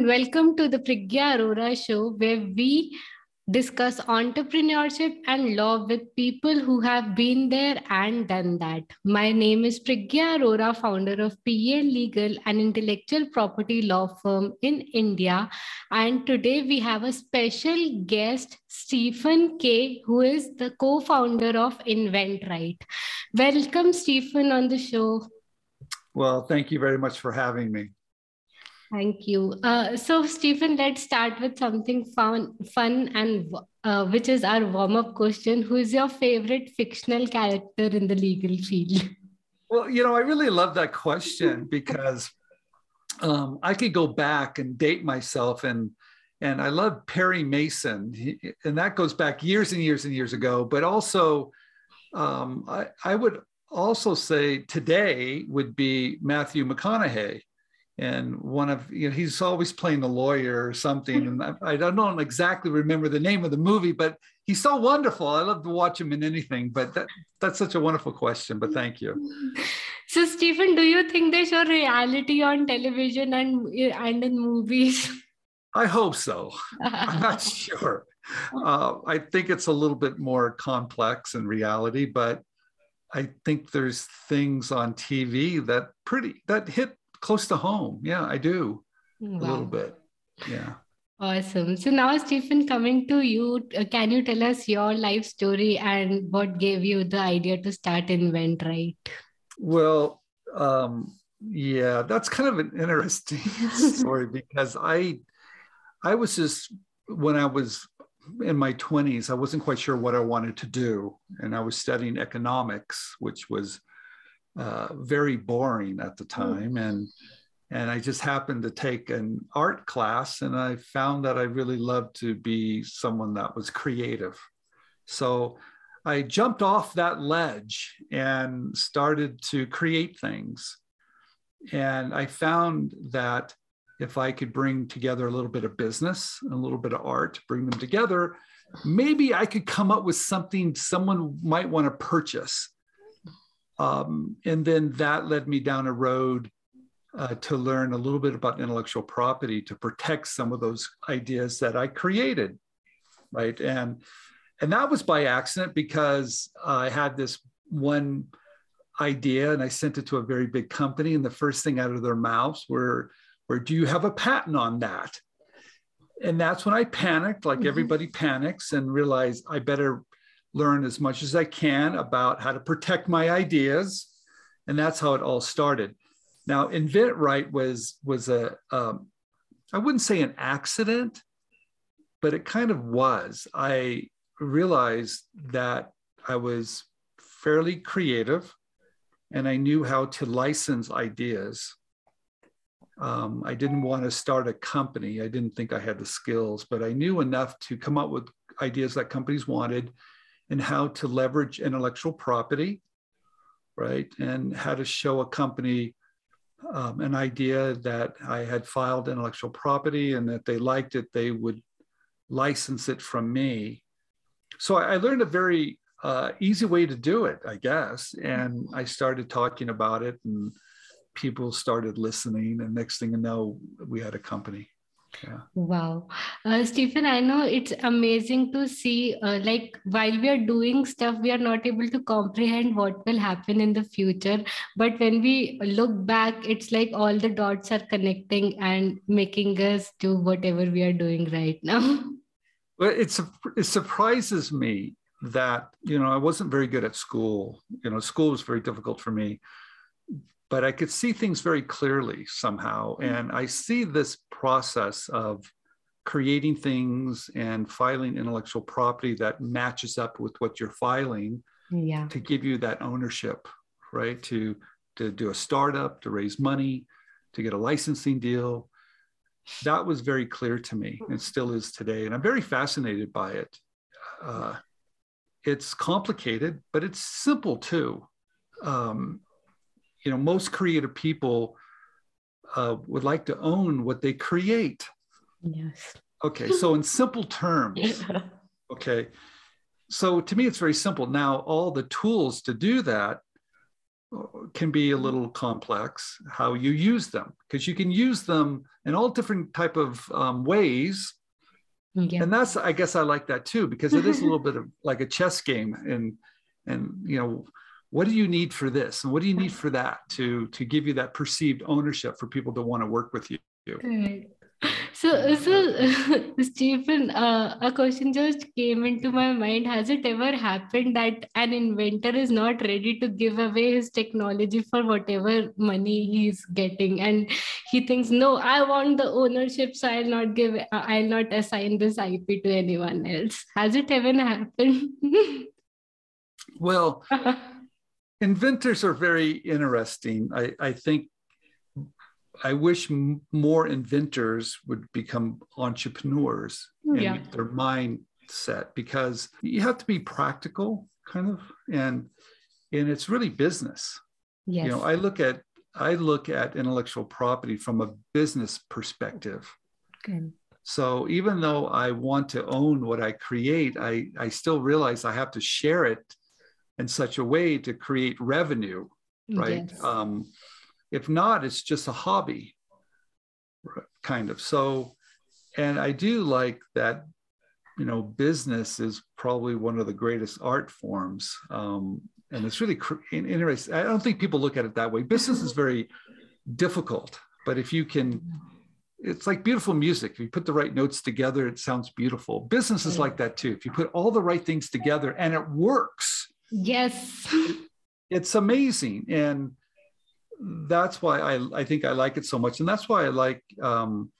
and welcome to the Priggya Arora show, where we discuss entrepreneurship and law with people who have been there and done that. My name is Priggya Arora, founder of PA Legal, an intellectual property law firm in India. And today we have a special guest, Stephen Key, who is the co founder of InventRight. Welcome, Stephen, on the show. Well, thank you very much for having me. Thank you. Uh, so, Stephen, let's start with something fun, fun, and uh, which is our warm-up question. Who is your favorite fictional character in the legal field? Well, you know, I really love that question because um, I could go back and date myself, and and I love Perry Mason, and that goes back years and years and years ago. But also, um, I, I would also say today would be Matthew McConaughey and one of you know he's always playing the lawyer or something and I, I, don't exactly remember the name of the movie but he's so wonderful. I love to watch him in anything but that, that's such a wonderful question but thank you. So stephen do you think they show reality on television and and in movies? I hope so. I'm not sure. Uh, i think it's a little bit more complex in reality but i think there's things on tv that pretty that hit close to home. Yeah, I do wow. a little bit. Yeah. Awesome. So now, Stephen, coming to you, uh, can you tell us your life story and what gave you the idea to start InventRight? Well, um, yeah, that's kind of an interesting story because I, I was just when I was in my 20s, I wasn't quite sure what I wanted to do, and I was studying economics, which was uh, very boring at the hmm. time and and I just happened to take an art class and I found that I really loved to be someone that was creative. So I jumped off that ledge and started to create things. And I found that if I could bring together a little bit of business, a little bit of art, bring them together, maybe I could come up with something someone might want to purchase um, and then that led me down a road uh, to learn a little bit about intellectual property to protect some of those ideas that I created, right? And and that was by accident because I had this one idea and I sent it to a very big company, and the first thing out of their mouths were, "Where do you have a patent on that?" And that's when I panicked, like mm-hmm. everybody panics, and realized I better learn as much as I can about how to protect my ideas. And that's how it all started. Now, InventRight was, was a um, I wouldn't say an accident, but it kind of was. I realized that I was fairly creative and I knew how to license ideas. Um, I didn't want to start a company. I didn't think I had the skills, but I knew enough to come up with ideas that companies wanted and how to leverage intellectual property, right? And how to show a company um, an idea that I had filed intellectual property and that they liked it, they would license it from me. So I, learned a very uh, easy way to do it, I guess. And I started talking about it, and people started listening. And next thing you know, we had a company. Yeah. Wow. Uh, Stephen, I know it's amazing to see, uh, like, while we are doing stuff, we are not able to comprehend what will happen in the future. But when we look back, it's like all the dots are connecting and making us do whatever we are doing right now. Well, it's, it surprises me that, you know, I wasn't very good at school. You know, school was very difficult for me but I could see things very clearly somehow. Mm-hmm. And I see this process of creating things and filing intellectual property that matches up with what you're filing yeah. to give you that ownership, right? To, to do a startup, to raise money, to get a licensing deal. That was very clear to me and mm-hmm. still is today. And I'm very fascinated by it. Uh, it's complicated, but it's simple too. Um, you know most creative people uh, would like to own what they create. Yes. Okay so in simple terms okay so to me it's very simple. Now all the tools to do that can be a little complex how you use them because you can use them in all different type of um, ways. Yeah. and that's i guess i like that too because it is a little bit of like a chess game and and you know what do you need for this and what do you need for that to to give you that perceived ownership for people to want to work with you right. So, so Stephen, uh, a question just came into my mind. Has it ever happened that an inventor is not ready to give away his technology for whatever money he's getting, and he thinks, "No, I want the ownership, so I'll not give, I'll not assign this IP to anyone else." Has it ever happened? well, inventors are very interesting. I, I think I wish m- more inventors would become entrepreneurs hmm, yeah. and their mindset because you have to be practical, kind of, and and it's really business. Yes. You know, I look at I look at intellectual property from a business perspective. Good. So even though I want to own what I create, I, I still realize I have to share it in such a way to create revenue, right? Yes. Um, if not, it's just a hobby, kind of. So, and I do like that, you know, business is probably one of the greatest art forms. Um, and it's really interesting. I don't think people look at it that way. Business is very difficult, but if you can, it's like beautiful music. If you put the right notes together, it sounds beautiful. Business is like that too. If you put all the right things together and it works, yes, it's amazing. And that's why I, I think I like it so much. And that's why I like um,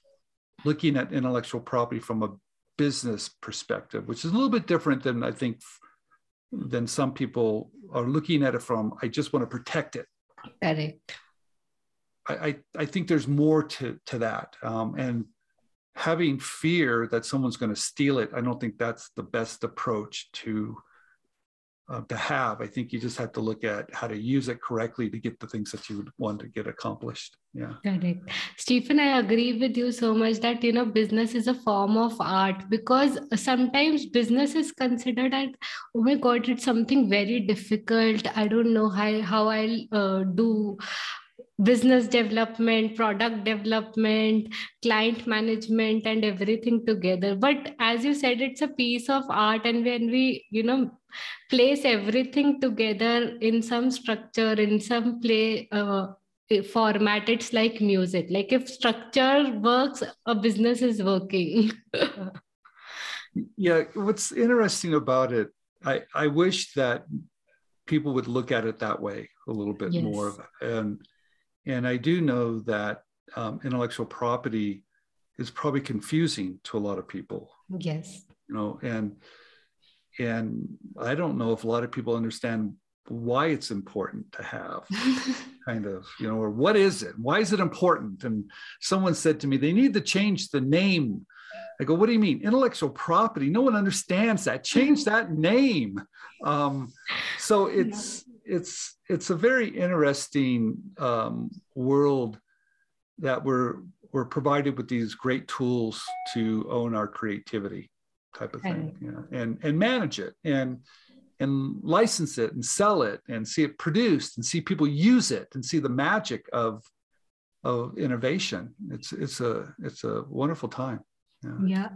looking at intellectual property from a business perspective, which is a little bit different than I think than some people are looking at it from. I just want to protect it. Correct. I, I, I think there's more to, to that. Um, and having fear that someone's going to steal it, I don't think that's the best approach to uh, to have. I think you just have to look at how to use it correctly to get the things that you would want to get accomplished. Yeah. Correct. Stephen, I agree with you so much that, you know, business is a form of art because sometimes business is considered as, oh my God, it's something very difficult. I don't know how, how I'll uh, do business development product development client management and everything together. But as you said it's a piece of art and when we you know place everything together in some structure in some play uh, format it's like music. Like if structure works a business is working. Yeah what's interesting about it i i wish that people would look at it that way a little bit yes. more. And and i do know that um, intellectual property is probably confusing to a lot of people. Yes. You know and and I don't know if a lot of people understand why it's important to have kind of you know or what is it? Why is it important? And someone said to me they need to change the name. I go what do you mean? Intellectual property? No one understands that. Change that name. Um, so it's it's it's a very interesting um, world that we're we're provided with these great tools to own our creativity type of thing you know, and and manage it and and license it and sell it and see it produced and see people use it and see the magic of of innovation it's it's a it's a wonderful time yeah. yeah.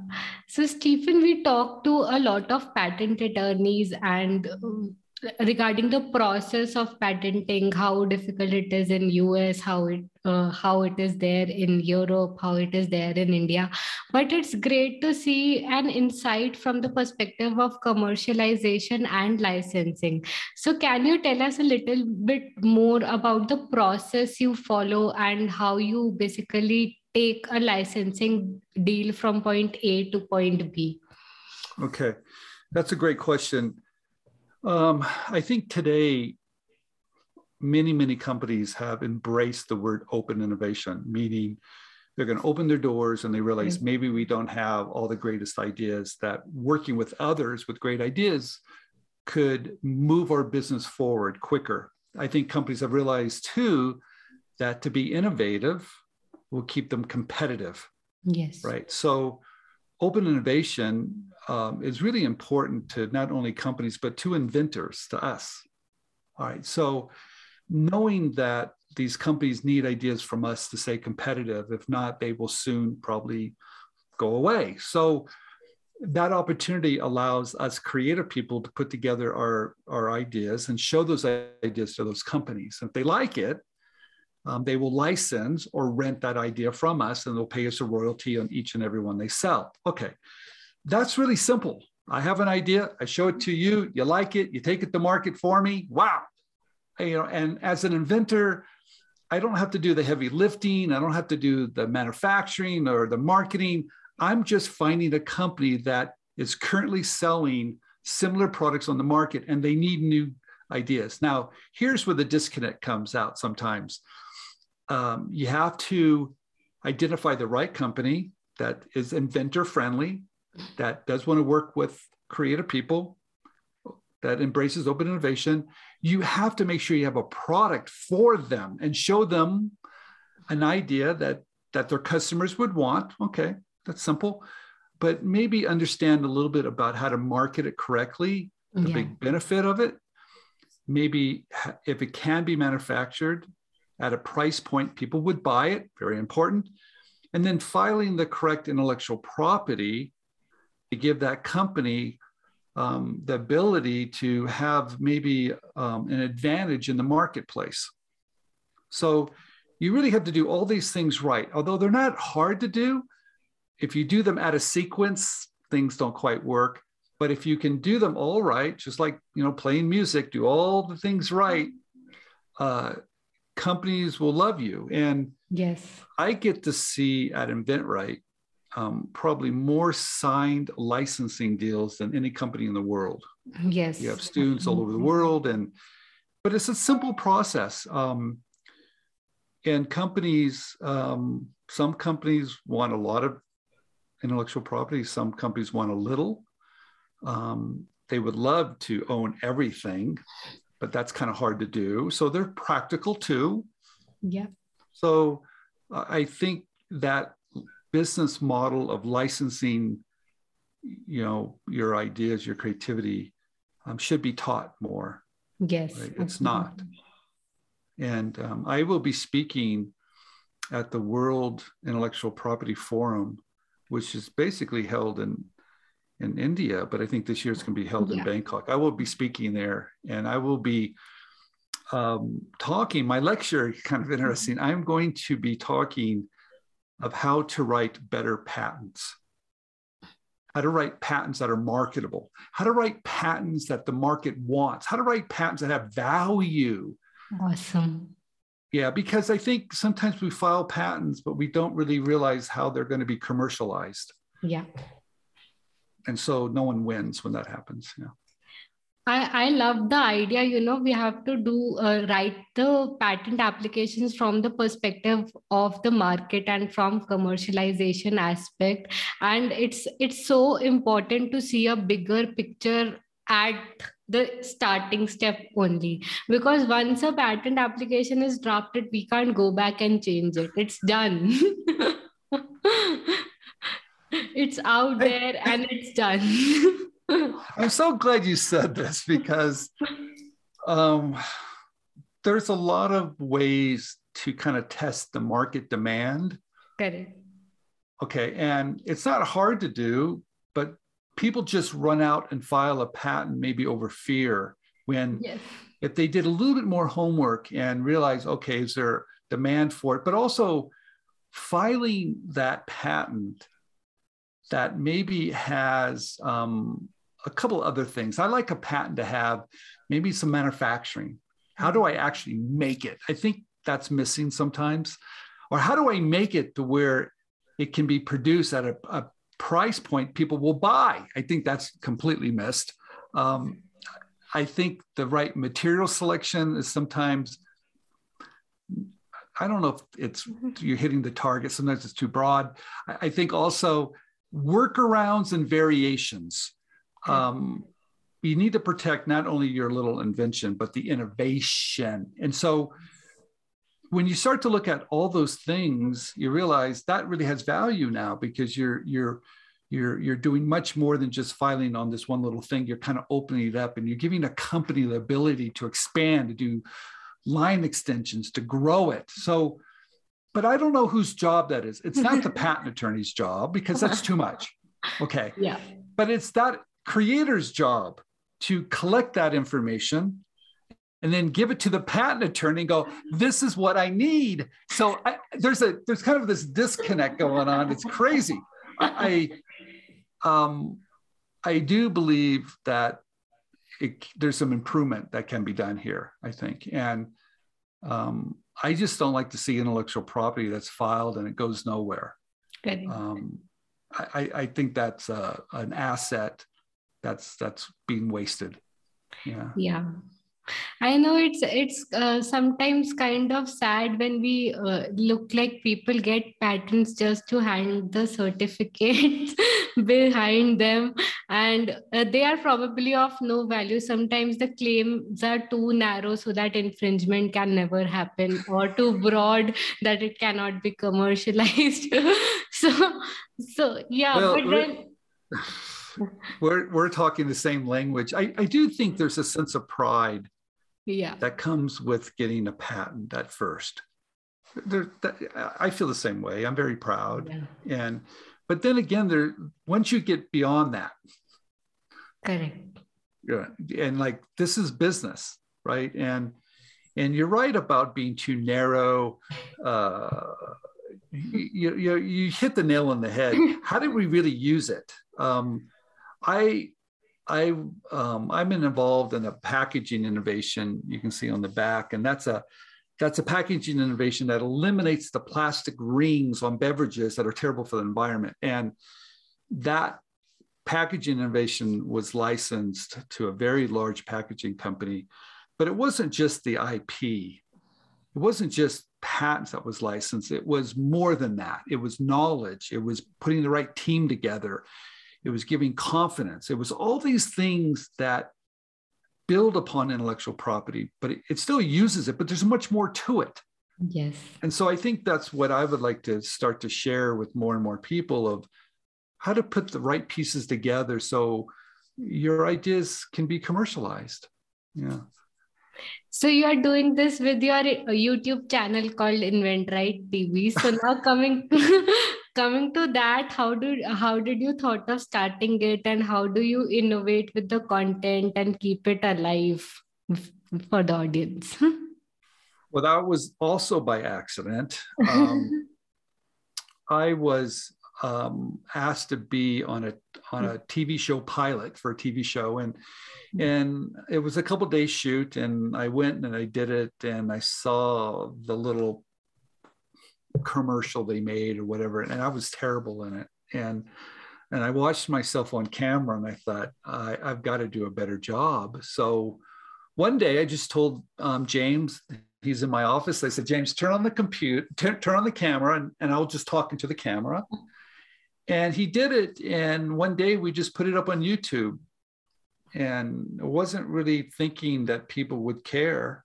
So, Stephen, we talked to a lot of patent attorneys and um, regarding the process of patenting how difficult it is in us how it uh, how it is there in europe how it is there in india. But it's great to see an insight from the perspective of commercialization and licensing. So can you tell us a little bit more about the process you follow and how you basically take a licensing deal from point a to point b? Okay. That's a great question um, I think today, many, many companies have embraced the word open innovation, meaning they're going to open their doors and they realize mm-hmm. maybe we don't have all the greatest ideas, that working with others with great ideas could move our business forward quicker. I think companies have realized too that to be innovative will keep them competitive. Yes. Right. So, open innovation um, is really important to not only companies but to inventors to us all right so knowing that these companies need ideas from us to stay competitive. If not, they will soon probably go away. So that opportunity allows us creative people to put together our, our ideas and show those ideas to those companies. If they like it, um, they will license or rent that idea from us and they'll pay us a royalty on each and every one they sell. Okay, that's really simple. I have an idea, I show it to you, you like it, you take it to market for me. Wow. You know, and as an inventor, I don't have to do the heavy lifting, I don't have to do the manufacturing or the marketing. I'm just finding a company that is currently selling similar products on the market and they need new ideas. Now, here's where the disconnect comes out sometimes. Um, you have to identify the right company that is inventor friendly, that does want to work with creative people, that embraces open innovation. You have to make sure you have a product for them and show them an idea that that their customers would want. Okay, that's simple. But maybe understand a little bit about how to market it correctly, the yeah. big benefit of it. Maybe if it can be manufactured at a price point people would buy it, very important. And then filing the correct intellectual property to give that company um, the ability to have maybe um, an advantage in the marketplace. So you really have to do all these things right, although they're not hard to do if you do them out of sequence, things don't quite work. But if you can do them all right, just like you know, playing music, do all the things right, uh, companies will love you. And yes, I get to see at InventRight um, probably more signed licensing deals than any company in the world. Yes, you have students all over the world, and but it's a simple process. Um, and companies, um, some companies want a lot of intellectual property. Some companies want a little. Um, they would love to own everything, but that's kind of hard to do. So they're practical too. Yeah. So uh, I think that business model of licensing, you know, your ideas, your creativity, um, should be taught more. Yes. Right? It's not. And um, I will be speaking at the World Intellectual Property Forum which is basically held in in India, but I think this year it's going to be held yeah. in Bangkok. I will be speaking there, and I will be um, talking. My lecture kind of interesting. I'm going to be talking of how to write better patents, how to write patents that are marketable, how to write patents that the market wants, how to write patents that have value. Awesome. Yeah, because I think sometimes we file patents, but we don't really realize how they're going to be commercialized. Yeah. And so no one wins when that happens. Yeah. I, I love the idea you know we have to do uh, write the patent applications from the perspective of the market and from commercialization aspect and it's it's so important to see a bigger picture at the starting step only because once a patent application is drafted we can't go back and change it it's done it's out there and it's done i'm so glad you said this because um, there's a lot of ways to kind of test the market demand Correct. okay and it's not hard to do but people just run out and file a patent maybe over fear when yes. if they did a little bit more homework and realize okay is there demand for it but also filing that patent that maybe has um, a couple other things i like a patent to have maybe some manufacturing how do i actually make it i think that's missing sometimes or how do i make it to where it can be produced at a, a price point people will buy. I think that's completely missed. Um, I think the right material selection is sometimes, I don't know if it's mm-hmm. you're hitting the target, sometimes it's too broad. I think also workarounds and variations. Um, you need to protect not only your little invention, but the innovation. And so when you start to look at all those things, you realize that really has value now because you're you're you're you're doing much more than just filing on this one little thing. You're kind of opening it up and you're giving a company the ability to expand, to do line extensions to grow it. So, but I don't know whose job that is. It's not the patent attorney's job because that's too much. Okay. Yeah. But it's that creator's job to collect that information and then give it to the patent attorney and go this is what i need so I, there's a there's kind of this disconnect going on it's crazy i, I um i do believe that it, there's some improvement that can be done here i think and um, i just don't like to see intellectual property that's filed and it goes nowhere. Um, I, I think that's uh, an asset that's that's being wasted. Yeah. Yeah. I know it's it's uh, sometimes kind of sad when we uh, look like people get patents just to hand the certificates behind them, and uh, they are probably of no value. Sometimes the claims are too narrow so that infringement can never happen, or too broad that it cannot be commercialized. so, so yeah, well, but then. We're, we're talking the same language. I, I do think there's a sense of pride yeah that comes with getting a patent at first there, that, i feel the same way i'm very proud yeah. and but then again there once you get beyond that correct. yeah and like this is business right? And and you're right about being too narrow uh you, you, you hit the nail on the head. How did we really use it? Um i I um, I'm involved in a packaging innovation you can see on the back, and that's a that's a packaging innovation that eliminates the plastic rings on beverages that are terrible for the environment. And that packaging innovation was licensed to a very large packaging company, but it wasn't just the IP. It wasn't just patents that was licensed. It was more than that. It was knowledge. It was putting the right team together it was giving confidence. It was all these things that build upon intellectual property, but it, it still uses it, but there's much more to it. Yes. And so I think that's what I would like to start to share with more and more people of how to put the right pieces together so your ideas can be commercialized. Yeah. So you are doing this with your YouTube channel called InventRight TV. So now coming coming to that how did how did you thought of starting it and how do you innovate with the content and keep it alive for the audience? Well that was also by accident. Um, i was um, asked to be on a on a tv show pilot for a tv show and and it was a couple days shoot and i went and i did it and i saw the little commercial they made or whatever, and I was terrible in it. And and I watched myself on camera, and I thought I, have got to do a better job. So one day, I just told um, James, he's in my office. I said, James, turn on the compute, t- turn on the camera, and, and I'll just talk into the camera. And he did it. And one day, we just put it up on YouTube. And I wasn't really thinking that people would care.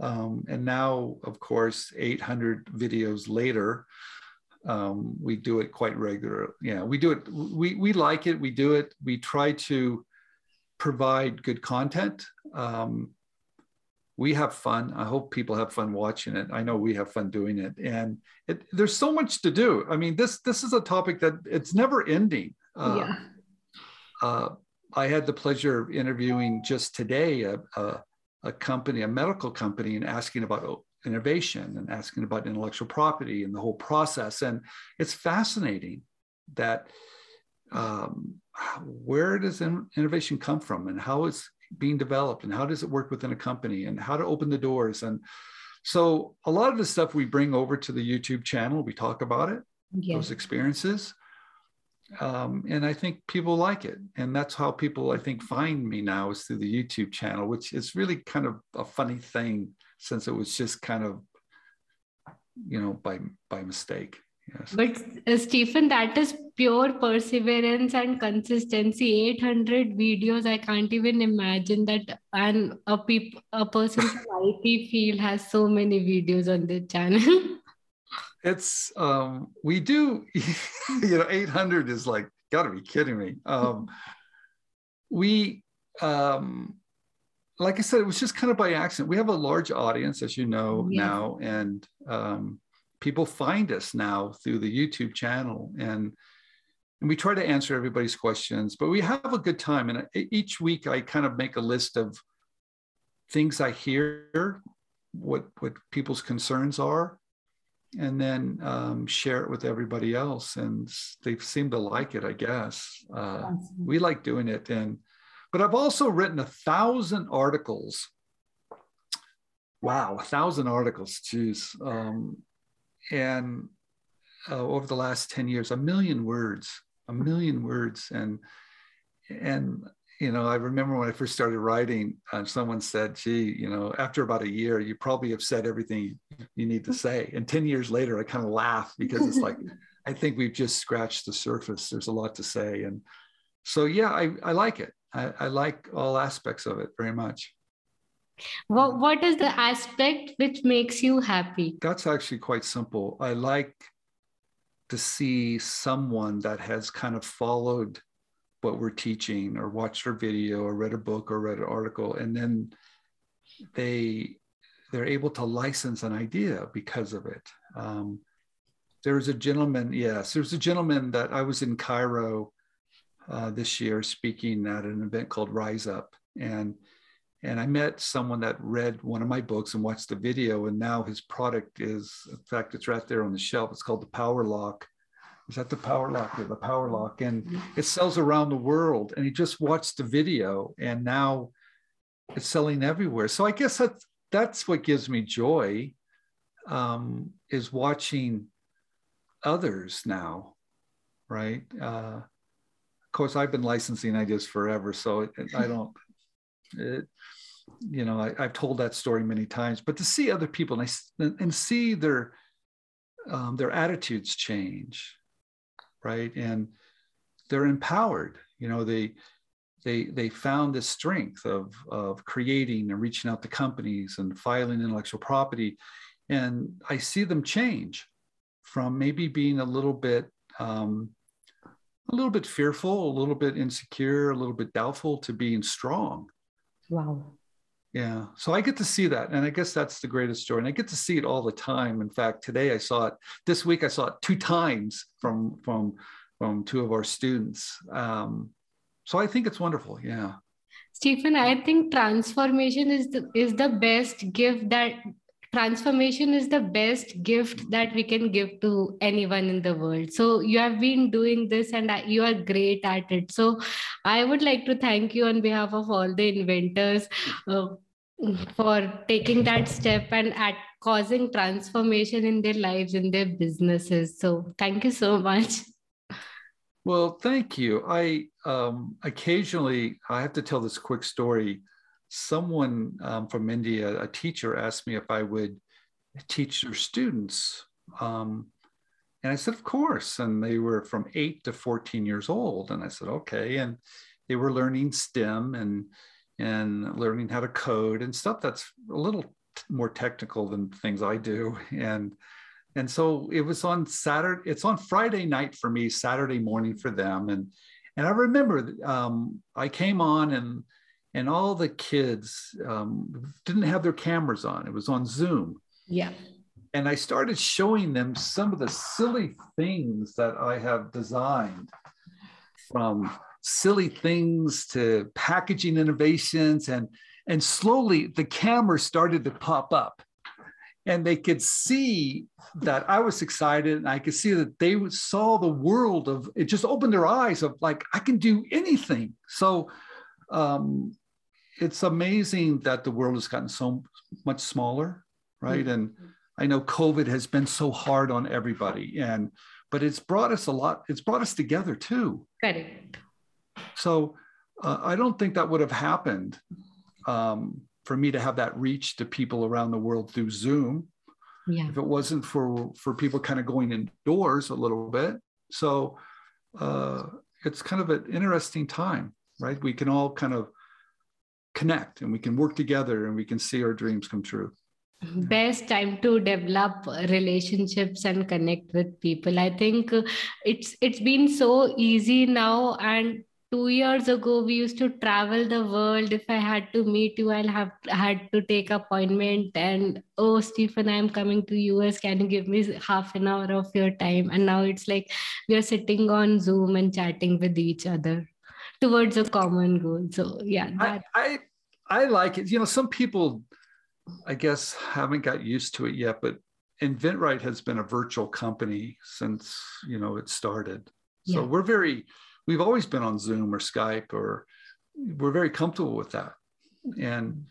Um, and now, of course, 800 videos later, um, we do it quite regularly. Yeah, we do it. We, we like it. We do it. We try to provide good content. Um, we have fun. I hope people have fun watching it. I know we have fun doing it, and it, there's so much to do. I mean, this this is a topic that it's never ending. Uh, yeah. Uh, I had the pleasure of interviewing just today a, a, a company, a medical company, and asking about innovation and asking about intellectual property and the whole process. And it's fascinating that um, where does innovation come from and how it's being developed and how does it work within a company and how to open the doors. And so a lot of the stuff we bring over to the YouTube channel, we talk about it, yeah. those experiences um, and I think people like it, and that's how people I think find me now is through the YouTube channel, which is really kind of a funny thing since it was just kind of, you know, by by mistake. Yes. But uh, Stephen, that is pure perseverance and consistency. 800 videos, I can't even imagine that. And a peop- a person from IT field has so many videos on the channel. it's um we do you know 800 is like gotta be kidding me um we um like I said, it was just kind of by accident. We have a large audience, as you know yes. now, and um, people find us now through the YouTube channel, and and we try to answer everybody's questions. But we have a good time, and each week I kind of make a list of things I hear, what what people's concerns are, and then um, share it with everybody else. And they seem to like it, I guess. Uh, we like doing it. And but I've also written a thousand articles. Wow, a thousand articles, geez. Um, and uh, over the last 10 years, a million words, a million words. And and you know, I remember when I first started writing, uh, someone said, gee, you know, after about a year, you probably have said everything you need to say. And 10 years later, I kind of laugh because it's like, I think we've just scratched the surface. There's a lot to say. And so, yeah, I, I like it. I, I like all aspects of it very much. What, what is the aspect which makes you happy? That's actually quite simple. I like to see someone that has kind of followed what we're teaching or watched our video or read a book or read an article and then they they're able to license an idea because of it. Um, there was a gentleman yes there was a gentleman that i was in cairo uh, this year speaking at an event called rise up and and i met someone that read one of my books and watched the video and now his product is in fact it's right there on the shelf. It's called the power lock is that the power lock? The power lock. And it sells around the world. And he just watched the video and now it's selling everywhere. So i guess that's that's what gives me joy um, is watching others now right? Uh, of course i've been licensing ideas forever so it, i don't it, you know I, have told that story many times but to see other people and, I, and see their um, their attitudes change right? And they're empowered. You know, they they they found this strength of of creating and reaching out to companies and filing intellectual property, and I see them change from maybe being a little bit um, a little bit fearful, a little bit insecure, a little bit doubtful to being strong. Wow. Yeah. So I get to see that. And I guess that's the greatest joy. And I get to see it all the time. In fact, today I saw it this week, I saw it two times from from from two of our students. Um, so I think it's wonderful. Yeah. Stephen, I think transformation is the is the best gift that transformation is the best gift that we can give to anyone in the world so you have been doing this and you are great at it so i would like to thank you on behalf of all the inventors uh, for taking that step and at causing transformation in their lives in their businesses so thank you so much well thank you i um, occasionally i have to tell this quick story someone um, from India, a teacher, asked me if I would teach their students. Um, and I said, of course. And they were from eight to 14 years old. And I said, okay. And they were learning STEM and and learning how to code and stuff that's a little more technical than things I do. And and so it was on Saturday, it's on Friday night for me, Saturday morning for them. And and I remember um, I came on and and all the kids um, didn't have their cameras on. It was on Zoom. Yeah. And I started showing them some of the silly things that I have designed from silly things to packaging innovations and and slowly the camera started to pop up and they could see that I was excited and I could see that they saw the world of it just opened their eyes of like I can do anything. So um, it's amazing that the world has gotten so much smaller, right? Mm-hmm. And I know COVID has been so hard on everybody, and but it's brought us a lot. It's brought us together too. Correct. So uh, I don't think that would have happened um, for me to have that reach to people around the world through Zoom. Yeah. If it wasn't for for people kind of going indoors a little bit, so uh, it's kind of an interesting time, right? We can all kind of connect and we can work together and we can see our dreams come true best time to develop relationships and connect with people i think it's it's been so easy now and two years ago we used to travel the world. If i had to meet you i'll have had to take appointment. And oh stephen i'm coming to us can you give me half an hour of your time? And now it's like we are sitting on zoom and chatting with each other towards a common goal. So yeah that... I, I i like it. You know some people i guess haven't got used to it yet but inventRight has been a virtual company since you know it started. So yeah. we're very we've always been on Zoom or Skype, or we're very comfortable with that. And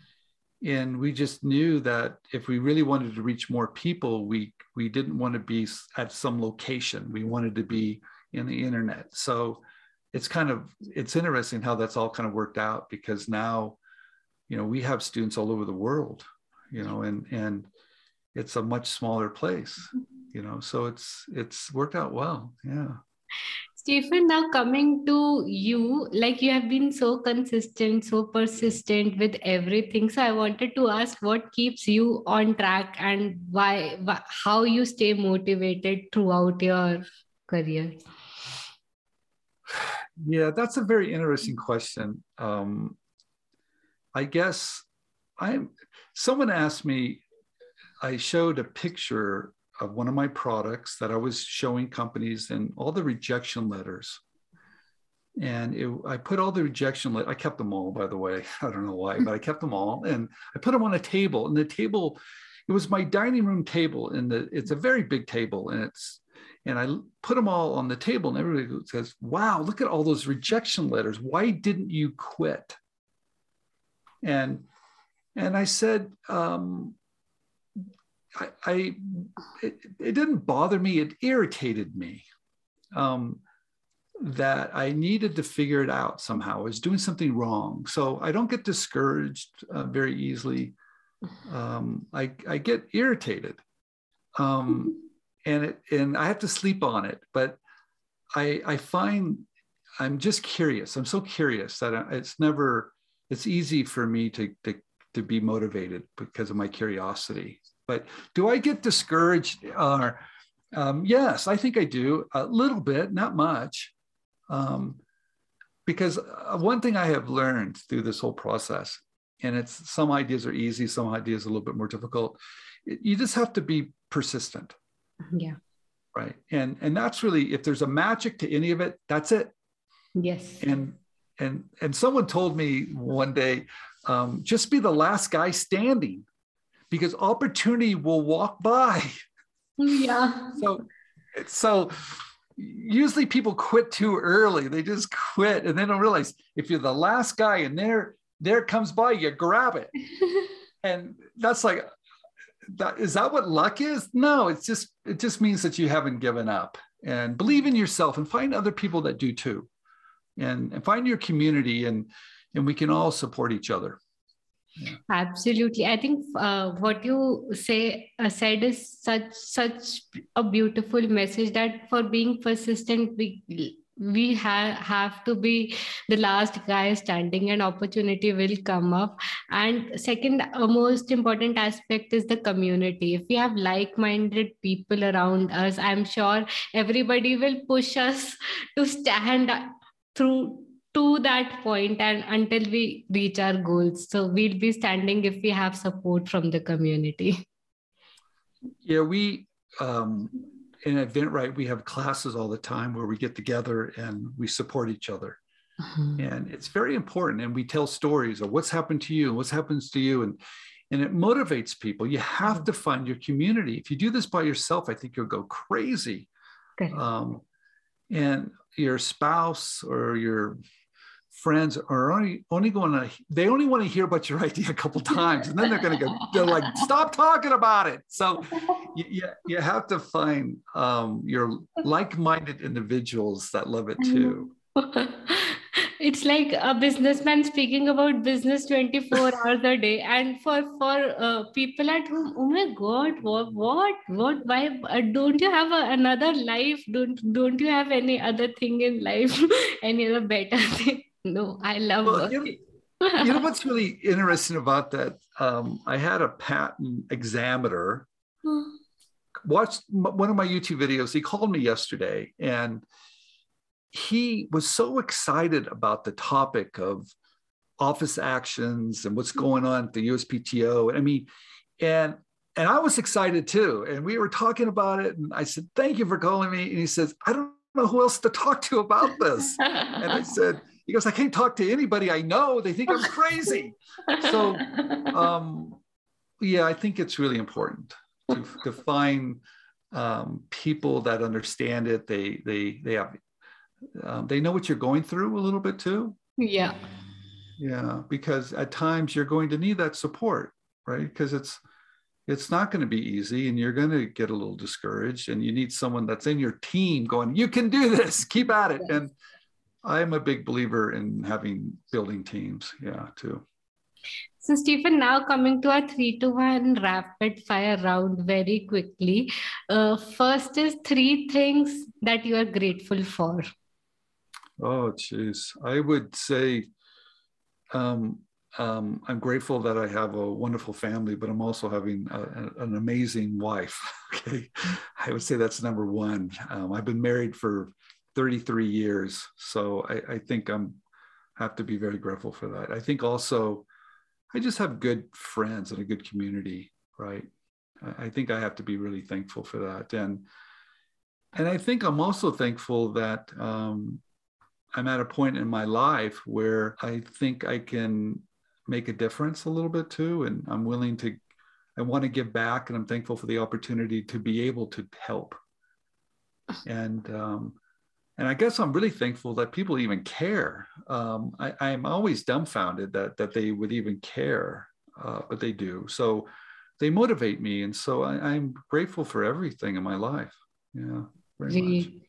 and we just knew that if we really wanted to reach more people, we we didn't want to be at some location. We wanted to be in the internet. So it's kind of it's interesting how that's all kind of worked out because now, you know, we have students all over the world, you know, and and it's a much smaller place, mm-hmm. you know. So it's it's worked out well. Yeah. Stephen, now coming to you, like you have been so consistent, so persistent with everything. So I wanted to ask what keeps you on track and why, why how you stay motivated throughout your career. Yeah, that's a very interesting question. Um, I guess I'm. Someone asked me. I showed a picture of one of my products that I was showing companies and all the rejection letters. And it, I put all the rejection letters, I kept them all, by the way. I don't know why, but I kept them all. And I put them on a table. And the table, it was my dining room table. And the, it's a very big table. And it's, and I put them all on the table. And everybody says, wow, look at all those rejection letters. Why didn't you quit? And, and I said, um, I, I it, it, didn't bother me. It irritated me um, that I needed to figure it out somehow. I was doing something wrong. So I don't get discouraged uh, very easily. Um, I, I get irritated. Um, and it, and I have to sleep on it. But I, I find I'm just curious. I'm so curious that it's never, it's easy for me to, to, to be motivated because of my curiosity. But do I get discouraged? Uh, um, yes, I think I do a little bit, not much. Um, because uh, one thing I have learned through this whole process, and it's some ideas are easy, some ideas are a little bit more difficult. You just have to be persistent. Yeah. Right. And and that's really if there's a magic to any of it, that's it. Yes. And and and someone told me one day, um, just be the last guy standing because opportunity will walk by. Yeah. So, so usually people quit too early. They just quit and they don't realize if you're the last guy and there, there comes by, you grab it. and that's like, that is that what luck is? No, it's just, it just means that you haven't given up and believe in yourself and find other people that do too. And, and find your community and, and we can all support each other. Absolutely, I think uh, what you say uh, said is such such a beautiful message that for being persistent, we we have have to be the last guy standing and opportunity will come up. And second uh, most important aspect is the community. If we have like-minded people around us i'm sure everybody will push us to stand through to that point and until we reach our goals. So we'll be standing if we have support from the community. Yeah we um in inventRight we have classes all the time where we get together and we support each other. Mm-hmm. and it's very important and we tell stories of what's happened to you and what's happens to you and and it motivates people. You have to find your community. If you do this by yourself i think you'll go crazy. Um, and your spouse or your friends are only only going to they only want to hear about your idea a couple times and then they're going to go they're like stop talking about it. So you, you, have to find um, your like-minded individuals that love it too it's like a businessman speaking about business 24 hours a day. And for for uh, people at home oh my god what what what? Why uh, don't you have a, another life? Don't don't you have any other thing in life? Any other better thing? No, I love well, you know, you know what's really interesting about that? Um, I had a patent examiner watch one of my YouTube videos. He called me yesterday and he was so excited about the topic of office actions and what's going on at the USPTO. I mean, and and I was excited too. And we were talking about it. And I said, Thank you for calling me. And he says, I don't know who else to talk to about this. and I said, He goes, I can't talk to anybody I know. They think I'm crazy. so, um, yeah, I think it's really important to, to find um, people that understand it. They, they, they have, um, they know what you're going through a little bit too. Yeah. Yeah. Because at times you're going to need that support, right? Because it's, it's not going to be easy and you're going to get a little discouraged and you need someone that's in your team going you can do this keep at it yes. and i'm a big believer in having building teams yeah too so stephen now coming to our three to one rapid fire round very quickly uh, first is three things that you are grateful for oh jeez i would say um, um, I'm grateful that I have a wonderful family, but I'm also having a, a, an amazing wife. Okay, I would say that's number one. Um, I've been married for 33 years, so I, I, think I'm have to be very grateful for that. I think also I just have good friends and a good community, right? I, I think I have to be really thankful for that, and and I think I'm also thankful that um, I'm at a point in my life where I think I can make a difference a little bit too. And I'm willing to, I want to give back and I'm thankful for the opportunity to be able to help. And, um, and I guess I'm really thankful that people even care. Um, I, am always dumbfounded that that they would even care, uh, but they do. So they motivate me, and so I, am grateful for everything in my life. Yeah, very much.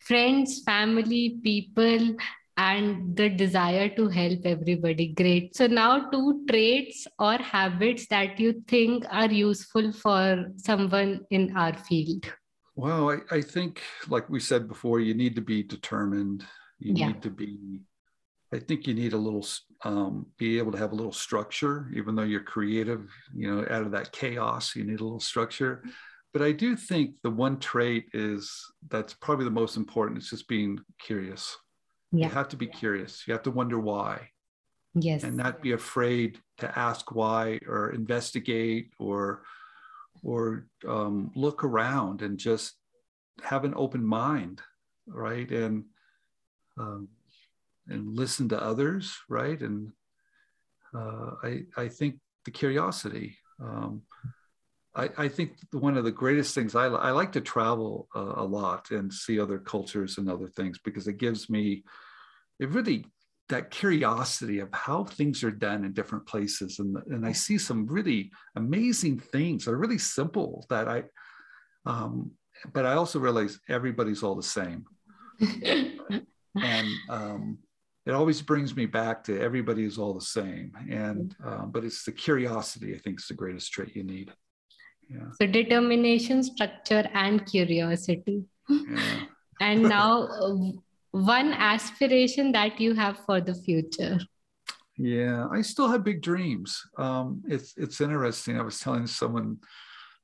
Friends, family, people, and the desire to help everybody. Great. So, now two traits or habits that you think are useful for someone in our field. Well, I, I think, like we said before, you need to be determined. You yeah. need to be, I think you need a little, um, be able to have a little structure, even though you're creative, you know, out of that chaos, you need a little structure. But I do think the one trait is that's probably the most important. It's just being curious yeah. You have to be curious. You have to wonder why. Yes. And not be afraid to ask why or investigate or or um, look around and just have an open mind, right? And um, and listen to others, right? And uh, I I think the curiosity. Um, I, I, think one of the greatest things I, I like to travel uh, a lot and see other cultures and other things because it gives me it really that curiosity of how things are done in different places. And, and i see some really amazing things that are really simple that i um, but i also realize everybody's all the same. And um, it always brings me back to everybody is all the same. And um, but it's the curiosity i think is the greatest trait you need yeah. so determination structure and curiosity yeah. and now uh, one aspiration that you have for the future? Yeah, I still have big dreams. Um, it's it's interesting. I was telling someone,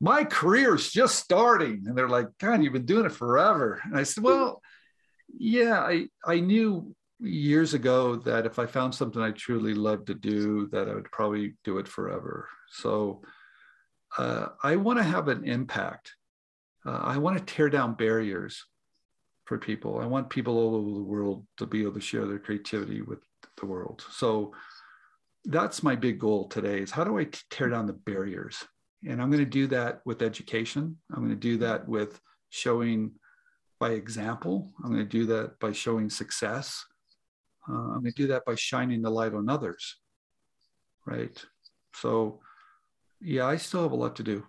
my career's just starting, and they're like, "God, you've been doing it forever." And I said, "Well, yeah, I I knew years ago that if I found something I truly loved to do, that I would probably do it forever. So uh, I want to have an impact. Uh, I want to tear down barriers for people. I want people all over the world to be able to share their creativity with the world. So that's my big goal today is how do I tear down the barriers? And I'm going to do that with education. I'm going to do that with showing by example. I'm going to do that by showing success. Uh, I'm going to do that by shining the light on others. Right. So, yeah, I still have a lot to do.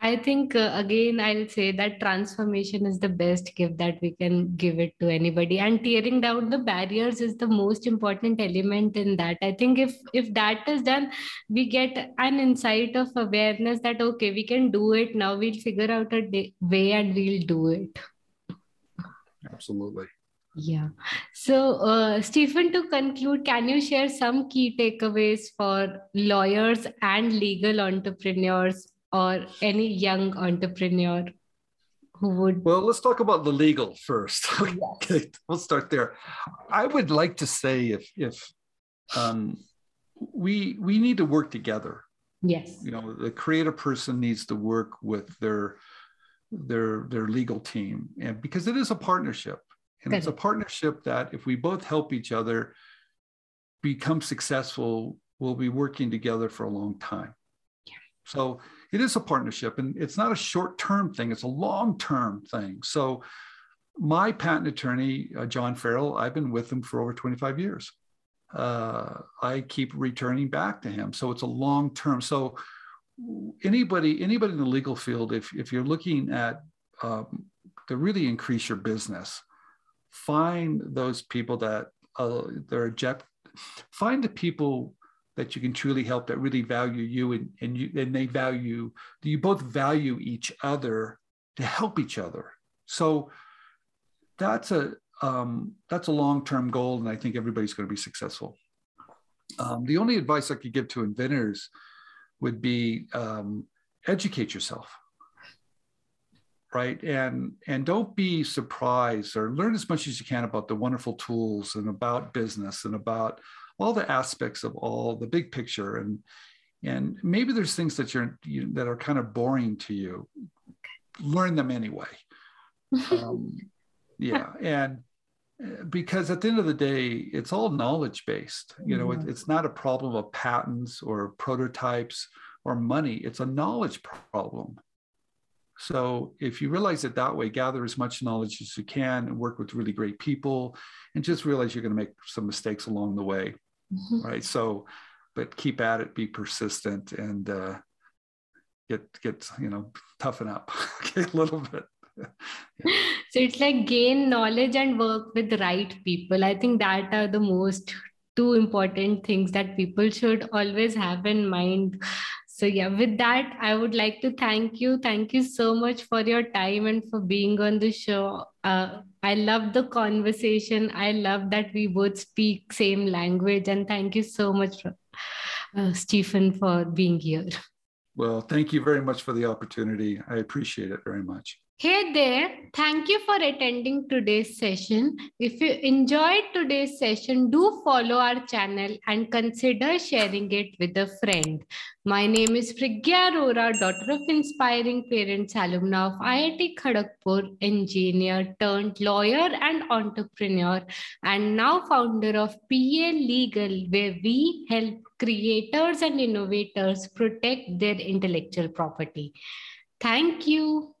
I think uh, again, I'll say that transformation is the best gift that we can give it to anybody, and tearing down the barriers is the most important element in that. I think if if that is done, we get an insight of awareness that okay, we can do it now. We'll figure out a day, way and we'll do it. Absolutely. Yeah. So, uh, Stephen, to conclude, can you share some key takeaways for lawyers and legal entrepreneurs or any young entrepreneur? who would well let's talk about the legal first Yes. okay we'll start there i would like to say if if um we we need to work together yes you know the creative person needs to work with their their their legal team and because it is a partnership and it's a partnership that if we both help each other become successful we'll be working together for a long time. So it is a partnership and it's not a short term thing it's a long term thing. So my patent attorney uh, john farrell i've been with him for over 25 years. Uh, i keep returning back to him so it's a long term so anybody anybody in the legal field if, if you're looking at um, to really increase your business find those people that uh, they're object find the people that you can truly help that really value you and, and you and they value you both value each other to help each other. So that's a um, that's a long-term goal and i think everybody's going to be successful. Um, the only advice i could give to inventors would be um, educate yourself right? And and don't be surprised or learn as much as you can about the wonderful tools and about business and about all the aspects of all the big picture. And and maybe there's things that you're you, that are kind of boring to you. Learn them anyway. Um, yeah and uh, because at the end of the day it's all knowledge based. You know it, Mhm. it's not a problem of patents or prototypes or money. It's a knowledge problem so if you realize it that way gather as much knowledge as you can and work with really great people and just realize you're going to make some mistakes along the way Mhm. right? So but keep at it be persistent and uh get get you know toughen up okay a little bit. So it's like gain knowledge and work with the right people. I think that are the most two important things that people should always have in mind so yeah with that i would like to thank you. Thank you so much for your time and for being on the show. Uh, i love the conversation. I love that we both speak same language. And thank you so much uh, stephen for being here. Well thank you very much for the opportunity. I appreciate it very much Hey there, thank you for attending today's session. If you enjoyed today's session, do follow our channel and consider sharing it with a friend. My name is Priggya Arora, daughter of inspiring parents, alumna of IIT Kharagpur, engineer turned lawyer and entrepreneur, and now founder of PA Legal, where we help creators and innovators protect their intellectual property. Thank you.